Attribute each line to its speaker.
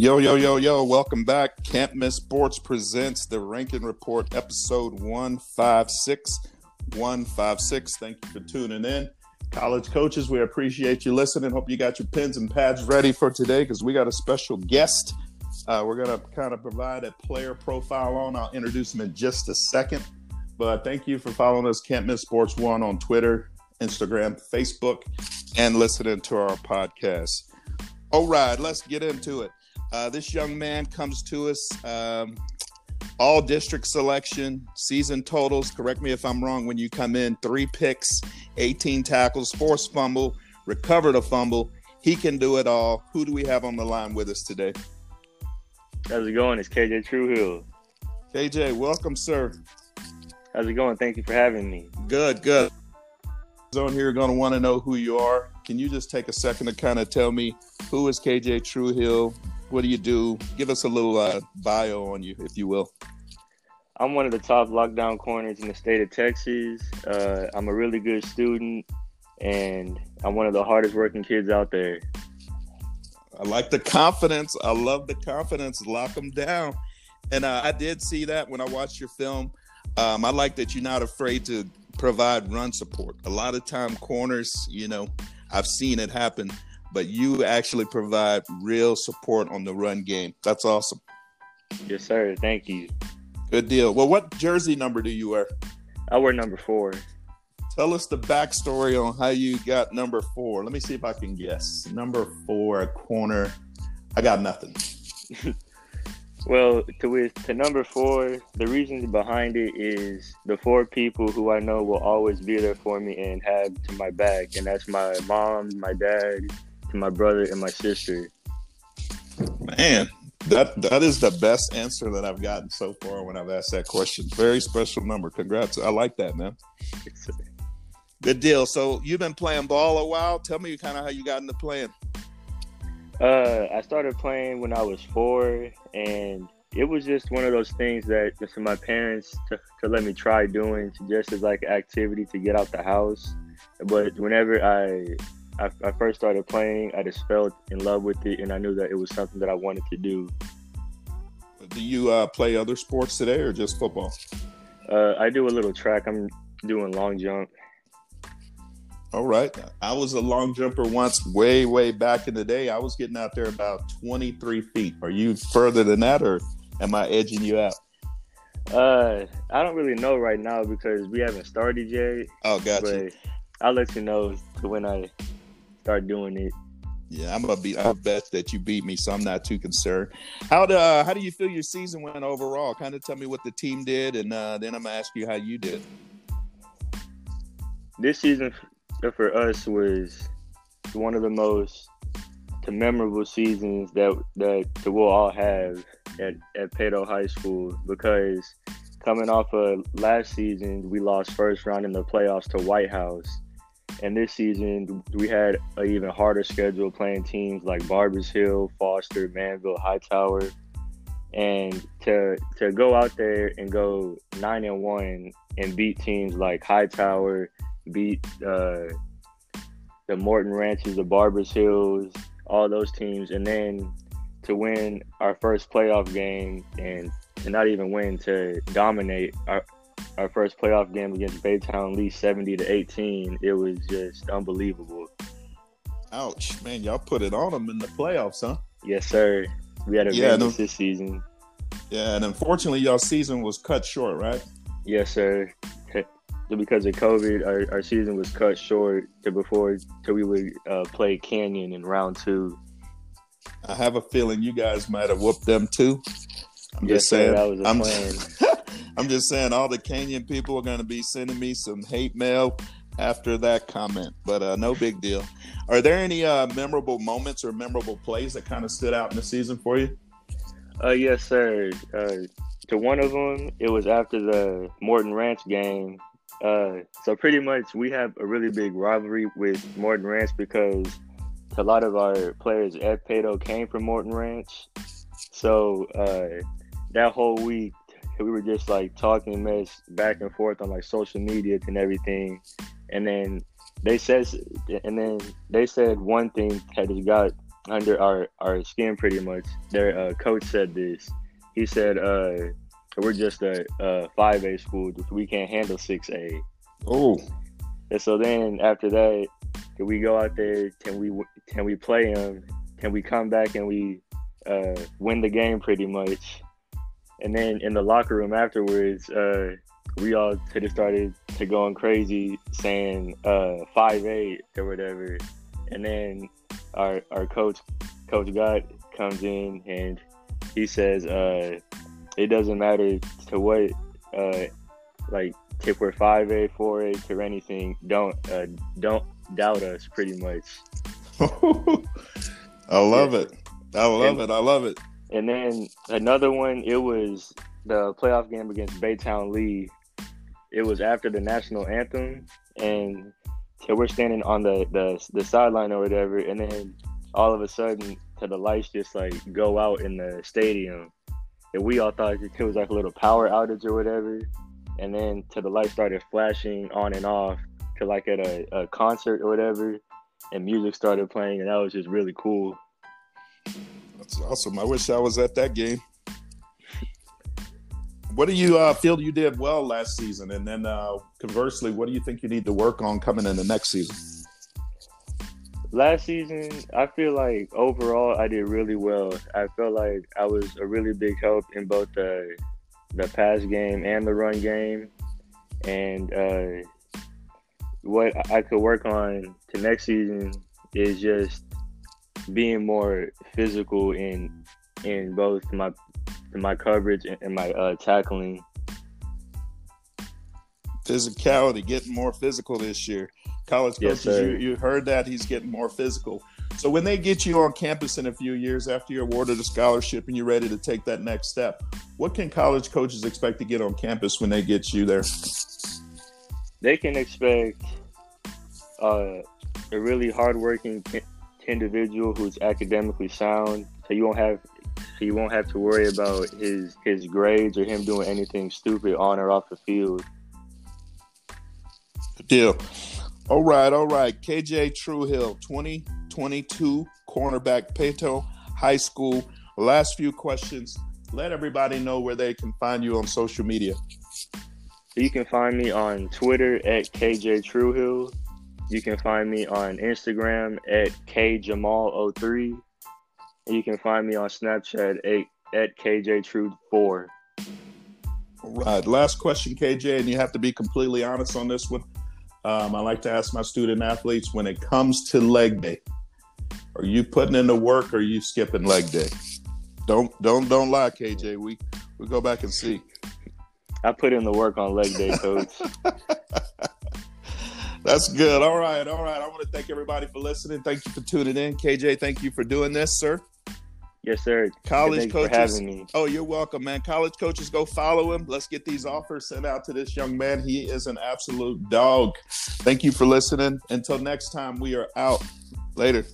Speaker 1: Yo, yo, yo, yo, welcome back. Can't Miss Sports presents the Ranking Report, episode 156. 156. Thank you for tuning in. College coaches, we appreciate you listening. Hope you got your pens and pads ready for today because we got a special guest. Uh, we're going to kind of provide a player profile on. I'll introduce him in just a second. But thank you for following us, Can't Miss Sports One, on Twitter, Instagram, Facebook, and listening to our podcast. All right, let's get into it. Uh, this young man comes to us um, all district selection, season totals. Correct me if I'm wrong when you come in three picks, 18 tackles, forced fumble, recovered a fumble. He can do it all. Who do we have on the line with us today?
Speaker 2: How's it going? It's KJ Truehill.
Speaker 1: KJ, welcome, sir.
Speaker 2: How's it going? Thank you for having me.
Speaker 1: Good, good. On here, going to want to know who you are. Can you just take a second to kind of tell me who is KJ Truehill? What do you do? Give us a little uh, bio on you, if you will.
Speaker 2: I'm one of the top lockdown corners in the state of Texas. Uh, I'm a really good student, and I'm one of the hardest working kids out there.
Speaker 1: I like the confidence. I love the confidence. Lock them down. And uh, I did see that when I watched your film. Um, I like that you're not afraid to provide run support. A lot of time, corners, you know, I've seen it happen but you actually provide real support on the run game. That's awesome.
Speaker 2: Yes, sir. Thank you.
Speaker 1: Good deal. Well, what jersey number do you wear?
Speaker 2: I wear number four.
Speaker 1: Tell us the backstory on how you got number four. Let me see if I can guess. Number four, corner. I got nothing.
Speaker 2: well, to with to number four, the reasons behind it is the four people who I know will always be there for me and have to my back, and that's my mom, my dad, to my brother and my sister.
Speaker 1: Man, that that is the best answer that I've gotten so far when I've asked that question. Very special number. Congrats. I like that, man. Good deal. So you've been playing ball a while. Tell me kind of how you got into playing.
Speaker 2: Uh, I started playing when I was four, and it was just one of those things that just my parents to, to let me try doing just as like activity to get out the house. But whenever I I, I first started playing, I just fell in love with it, and I knew that it was something that I wanted to do.
Speaker 1: Do you uh, play other sports today, or just football?
Speaker 2: Uh, I do a little track. I'm doing long jump.
Speaker 1: All right. I was a long jumper once, way, way back in the day. I was getting out there about 23 feet. Are you further than that, or am I edging you out?
Speaker 2: Uh, I don't really know right now because we haven't started yet.
Speaker 1: Oh, gotcha.
Speaker 2: I'll let you know when I start doing it.
Speaker 1: Yeah, I'm gonna be. I bet that you beat me, so I'm not too concerned. How do uh, how do you feel your season went overall? Kind of tell me what the team did, and uh, then I'm gonna ask you how you did.
Speaker 2: This season for us was one of the most memorable seasons that that we'll all have at at Paetow High School because coming off of last season, we lost first round in the playoffs to White House and this season, we had an even harder schedule playing teams like Barbers Hill, Foster, Manvel, Hightower. And to to go out there and go nine and one and beat teams like Hightower, beat uh, the Morton Ranches, the Barbers Hills, all those teams, and then to win our first playoff game and to not even win, to dominate our, our first playoff game against Baytown Lee 70 to 18, it was just unbelievable.
Speaker 1: Ouch, man, y'all put it on them in the playoffs, huh?
Speaker 2: Yes, sir. We had a yeah, no, this season.
Speaker 1: Yeah, and unfortunately, y'all season was cut short, right?
Speaker 2: Yes, sir. Because of COVID, our, our season was cut short to before till we would uh, play Canyon in round two.
Speaker 1: I have a feeling you guys might have whooped them too.
Speaker 2: I'm yes, just saying. Sir, that was a I'm, plan.
Speaker 1: I'm just saying, all the Canyon people are going to be sending me some hate mail after that comment, but uh, no big deal. Are there any uh, memorable moments or memorable plays that kind of stood out in the season for you?
Speaker 2: Uh, yes, sir. Uh, to one of them, it was after the Morton Ranch game. Uh, so pretty much, we have a really big rivalry with Morton Ranch because a lot of our players at Paetow came from Morton Ranch. So uh, that whole week, we were just like talking mess back and forth on like social media and everything. And then they said, and then they said one thing that just got under our our skin pretty much. Their uh, coach said this. He said, uh, "We're just a five A school. We can't handle six A."
Speaker 1: Oh.
Speaker 2: And so then after that, can we go out there? Can we can we play them? Can we come back and we uh, win the game pretty much? And then in the locker room afterwards, uh, we all could have started to going crazy saying uh, five eight or whatever. And then our our coach, Coach God, comes in and he says, uh, "It doesn't matter to what, uh, like if we're five eight, four eight, or anything. Don't uh, don't doubt us. Pretty much."
Speaker 1: I love yeah. it. I love and, it. I love it.
Speaker 2: And then another one. It was the playoff game against Baytown Lee. It was after the national anthem, and so we're standing on the the, the sideline or whatever, and then all of a sudden, to the lights just like go out in the stadium, and we all thought it was like a little power outage or whatever, and then to the lights started flashing on and off to like at a, a concert or whatever, and music started playing, and that was just really cool.
Speaker 1: That's awesome. I wish I was at that game what do you uh, feel you did well last season? And then uh, conversely, what do you think you need to work on coming in the next season?
Speaker 2: Last season, I feel like overall I did really well. I felt like I was a really big help in both the the pass game and the run game. And uh, what I could work on to next season is just being more physical in in both my in my coverage and my uh, tackling.
Speaker 1: Physicality, getting more physical this year. College coaches, yes, you, you heard that he's getting more physical. So when they get you on campus in a few years after you're awarded a scholarship and you're ready to take that next step, what can college coaches expect to get on campus when they get you there?
Speaker 2: They can expect uh, a really hardworking individual who's academically sound. So you won't have you won't have to worry about his his grades or him doing anything stupid on or off the field.
Speaker 1: Deal. All right, all right. KJ Truehill, 2022 cornerback, Paetow High School. Last few questions. Let everybody know where they can find you on social media.
Speaker 2: You can find me on Twitter at KJ Truehill. You can find me on Instagram at KJamal03. And you can find me on Snapchat at, at KJ4.
Speaker 1: All right. Last question, KJ, and you have to be completely honest on this one. Um, I like to ask my student athletes when it comes to leg day, are you putting in the work or are you skipping leg day? Don't don't don't lie, KJ. We we go back and see.
Speaker 2: I put in the work on leg day, coach.
Speaker 1: That's good. All right, all right. I want to thank everybody for listening. Thank you for tuning in. KJ, thank you for doing this, sir.
Speaker 2: Yes, sir.
Speaker 1: College coaches. Oh, you're welcome, man. College coaches, go follow him. Let's get these offers sent out to this young man. He is an absolute dog. Thank you for listening. Until next time, we are out. Later.